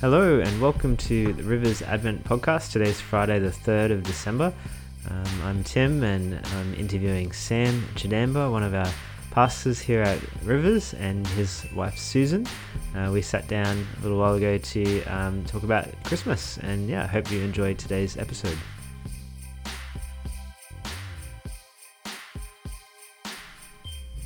Hello and welcome to the Rivers Advent Podcast. Today's Friday, the 3rd of December. Um, I'm Tim and I'm interviewing Sam Chidamba, one of our pastors here at Rivers, and his wife Susan. Uh, we sat down a little while ago to um, talk about Christmas, and yeah, I hope you enjoyed today's episode.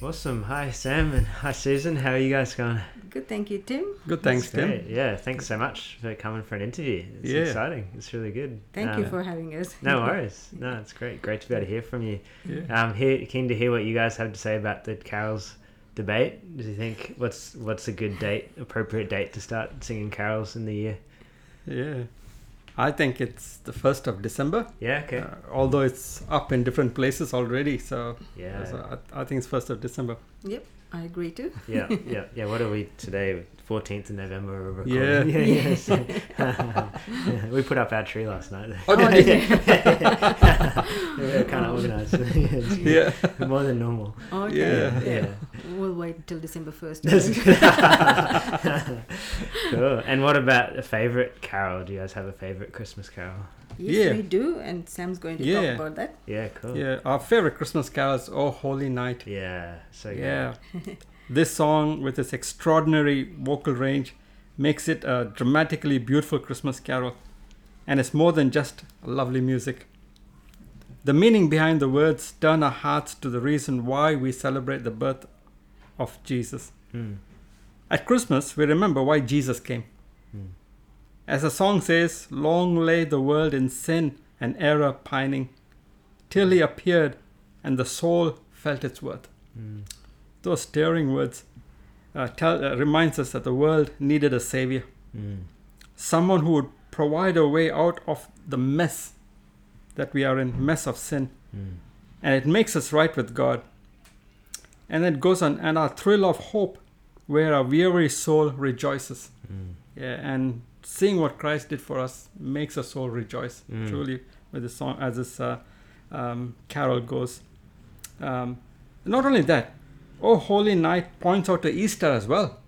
Awesome. Hi, Sam, and hi, Susan. How are you guys going? Good, thank you, Tim. Good, thanks, Tim. Yeah, thanks so much for coming for an interview. It's Yeah. exciting. It's really good. Thank you Um, for having us. No worries. No, it's great. Great to be able to hear from you. Yeah. Um, here, keen to hear what you guys have to say about the carols debate. Do you think what's what's a good date, appropriate date to start singing carols in the year? Yeah. I think it's the 1st of December, Yeah. Okay. uh, although it's up in different places already. So, yeah. so I, I think it's 1st of December. Yep, I agree too. yeah. Yeah. Yeah. What are we today? Fourteenth of November. We're recording. Yeah. Yeah. yeah, so- yeah, We put up our tree last night. Oh, Oh, did did you? We're kind of organized. Yeah. More than normal. Okay. Yeah. Yeah. We'll wait till December 1st. That's good. cool. And what about a favorite carol? Do you guys have a favorite Christmas carol? Yes, Yeah. we do, and Sam's going to Yeah. talk about that. Yeah, cool. Yeah. Our favorite Christmas carol is Oh Holy Night. Yeah, so good. Yeah. this song, with its extraordinary vocal range, makes it a dramatically beautiful Christmas carol. And it's more than just lovely music. The meaning behind the words turn our hearts to the reason why we celebrate the birth of Jesus. Hmm. At Christmas, we remember why Jesus came. Hmm. As the song says, long lay the world in sin and error pining, till he appeared and the soul felt its worth. Hmm. Those stirring words uh, tell, uh, reminds us that the world needed a savior, Hmm. someone who would provide a way out of the mess that we are in, mess of sin, Hmm. and it makes us right with God. And it goes on, and our thrill of hope, where our weary soul rejoices. Hmm. Yeah, and seeing what Christ did for us makes our soul rejoice. Mm. Truly, with the song as this uh, um, carol goes. Um, not only that, Oh Holy Night points out to Easter as well,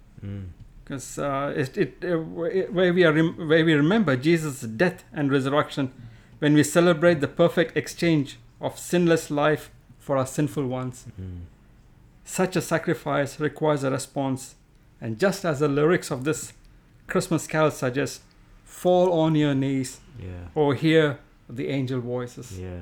because uh, it, it, uh, where we are rem- where we remember Jesus' death and resurrection, when we celebrate the perfect exchange of sinless life for our sinful ones. Hmm. Such a sacrifice requires a response, and just as the lyrics of this Christmas carols are just fall on your knees Yeah. or hear the angel voices. Yeah.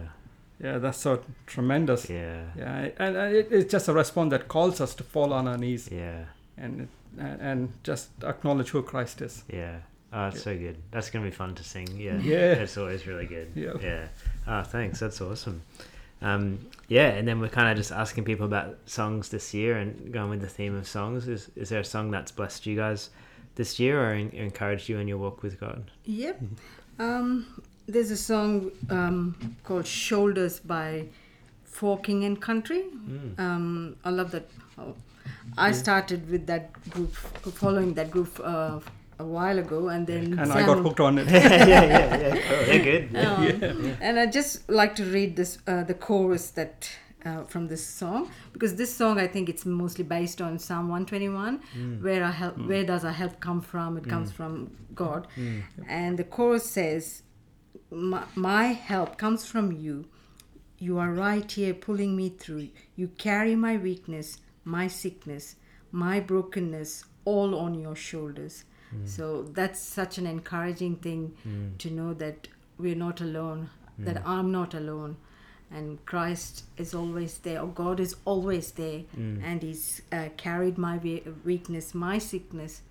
Yeah, that's so tremendous. Yeah. Yeah, and it, it's just a response that calls us to fall on our knees Yeah. and and and just acknowledge who Christ is. Yeah. Oh, it's Yeah. so good. That's gonna be fun to sing. Yeah. Yeah. It's always really good. Yeah. Yeah. Oh, thanks. That's awesome. Um, yeah, and then we're kind of just asking people about songs this year and going with the theme of songs. Is is there a song that's blessed you guys this year or en- encouraged you in your walk with God? Yep. Um, there's a song um, called Shoulders by for King and Country. Mm. Um, I love that. Oh, I started with that group, following that group uh, a while ago, and then And I got hooked on it. yeah, yeah, yeah. Cool. They're good. Um, And I just like to read this uh, the chorus that uh, from this song because this song I think it's mostly based on Psalm 121, mm. where our help, mm. where does our help come from? It comes mm. from God, and the chorus says, my, "My help comes from you. You are right here pulling me through. You carry my weakness, my sickness, my brokenness all on your shoulders." So that's such an encouraging thing to know that we're not alone, that I'm not alone, and Christ is always there, or God is always there, and He's uh, carried my weakness, my sickness,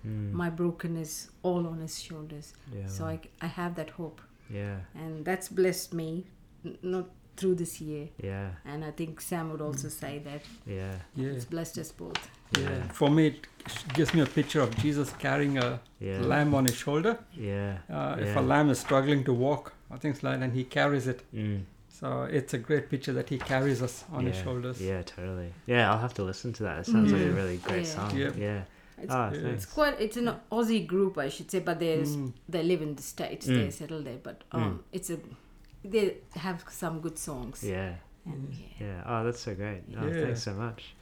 my brokenness all on His shoulders. Yeah, so. I, I have that hope, Yeah, and that's blessed me, n- not through this year. yeah, And I think Sam would also say that yeah, Yeah. it's blessed us both. yeah, For me, it gives me a picture of Jesus carrying a yeah, lamb on his shoulder. yeah. Uh, If a lamb is struggling to walk or things like that, and he carries it. Mm. So it's a great picture that he carries us on his shoulders. Yeah, totally. Yeah, I'll have to listen to that. It sounds like a Mm. really great Yeah. song. Yeah. Yeah. It's, Yeah. thanks. it's quite it's an Aussie group I should say, but there's Mm. they live in the states, Mm. they settle there, but um, it's a they have some good songs. Yeah. And, yeah. Yeah. Oh, that's so great. Oh, Yeah. thanks so much.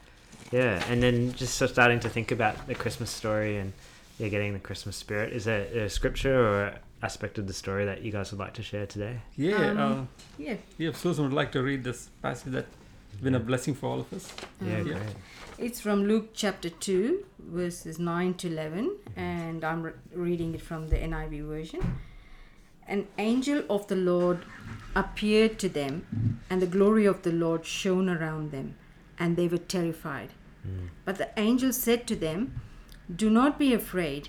Yeah, and then just so starting to think about the Christmas story and yeah, getting the Christmas spirit. Is there a scripture or aspect of the story that you guys would like to share today? Yeah, Um, uh, Yeah. yeah. Susan would like to read this passage that's been a blessing for all of us. Yeah, Um, Yeah. great. It's from Luke chapter 2, verses 9 to 11, and I'm re- reading it from the NIV version. An angel of the Lord appeared to them, and the glory of the Lord shone around them, and they were terrified. Mm. But the angel said to them, Do not be afraid.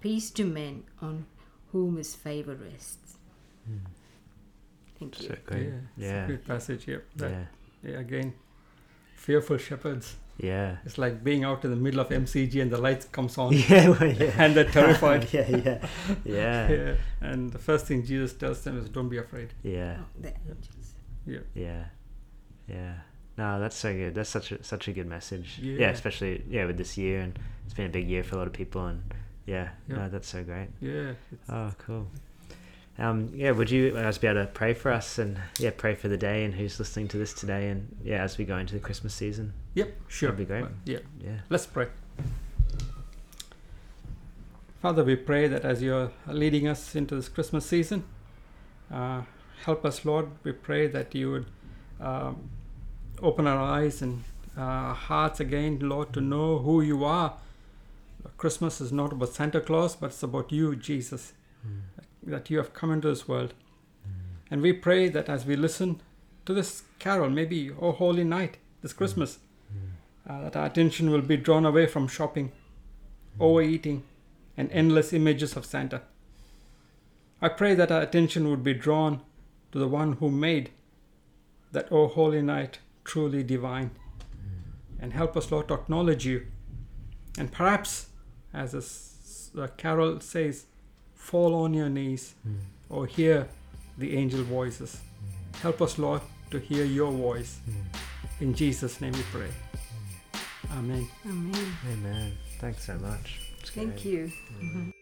peace to men on whom his favor rests. Hmm. Thank you. So great. Yeah, it's a Yeah. great passage. Yeah, that, Yeah. yeah. Again, fearful shepherds. Yeah. It's like being out in the middle of MCG and the lights comes on, Yeah. well, yeah. and they're terrified. yeah. Yeah. Yeah. yeah. And the first thing Jesus tells them is, "Don't be afraid." Yeah. Oh, the angels. Yeah. Yeah, yeah. No, that's so good. That's such a such a good message. Yeah, Yeah. especially yeah with this year and it's been a big year for a lot of people and yeah, Yeah. no, that's so great. Yeah. Oh, cool. Um, yeah, would you guys be able to pray for us and yeah, pray for the day and who's listening to this today and yeah, as we go into the Christmas season. Yep. Sure. That'd be great. Well, Yeah. Yeah. Let's pray. Father, we pray that as you're leading us into this Christmas season, uh, help us, Lord. We pray that you would um, open our eyes and uh, hearts again, Lord, to know who you are. Christmas is not about Santa Claus, but it's about you, Jesus, hmm. that you have come into this world. Hmm. And we pray that as we listen to this carol, maybe Oh Holy Night, this hmm. Christmas, uh, that our attention will be drawn away from shopping, overeating, and endless images of Santa. I pray that our attention would be drawn to the one who made that O Holy Night truly divine. And help us, Lord, to acknowledge you. And perhaps, as the s- the carol says, fall on your knees hmm. or hear the angel voices. Hmm. Help us, Lord, to hear your voice. Hmm. In Jesus' name we pray. Amen. Amen. Amen. Thanks so much. It's Thank great. you. Mhm.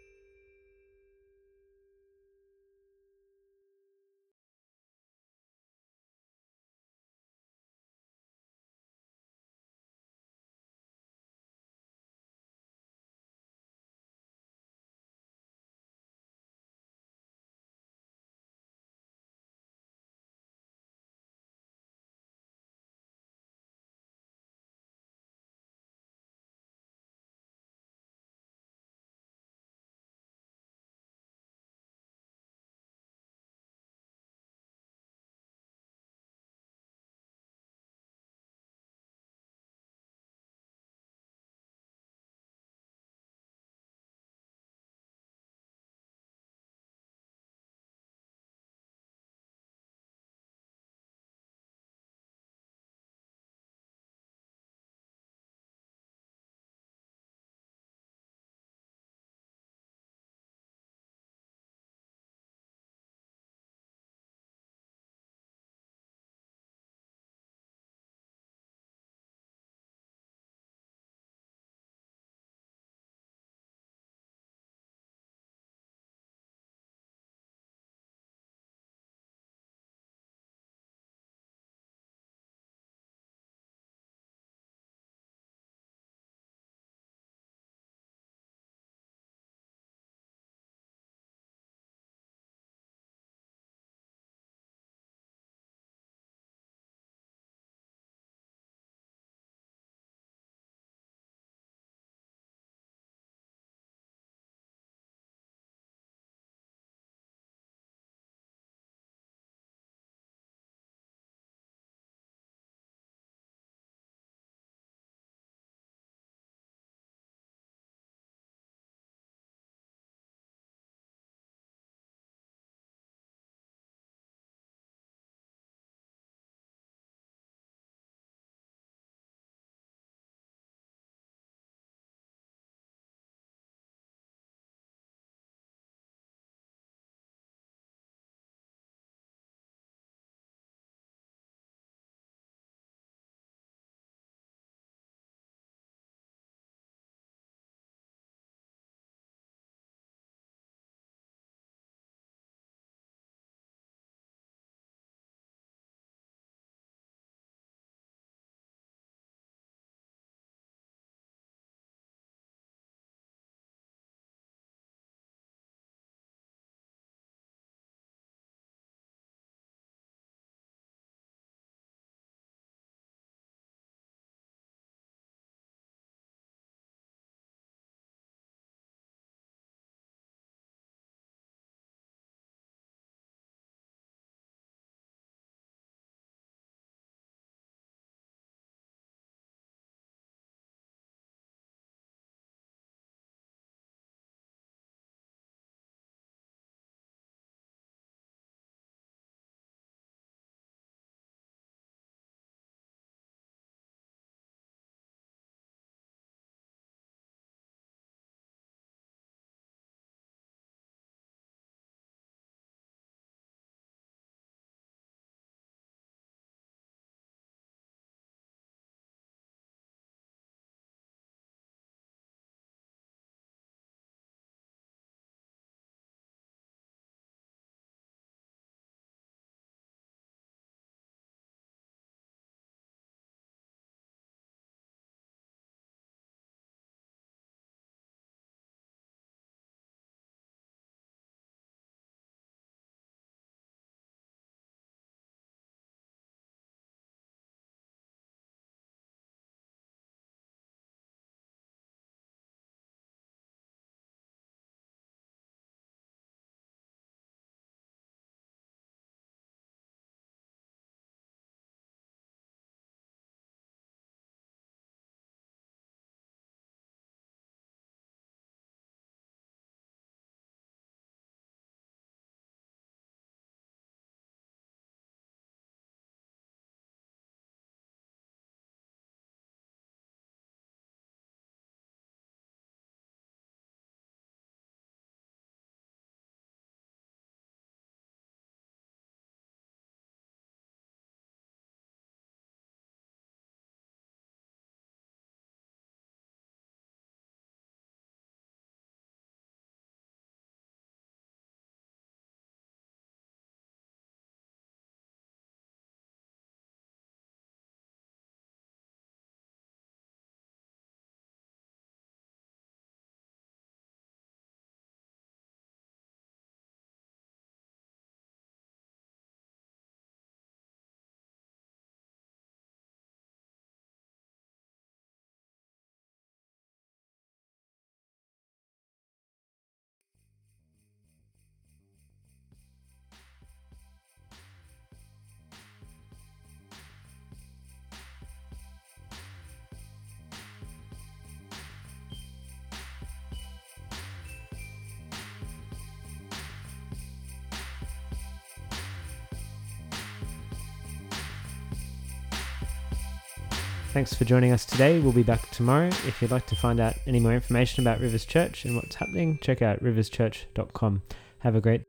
Thanks for joining us today. We'll be back tomorrow. If you'd like to find out any more information about Rivers Church and what's happening, check out riverschurch.com. Have a great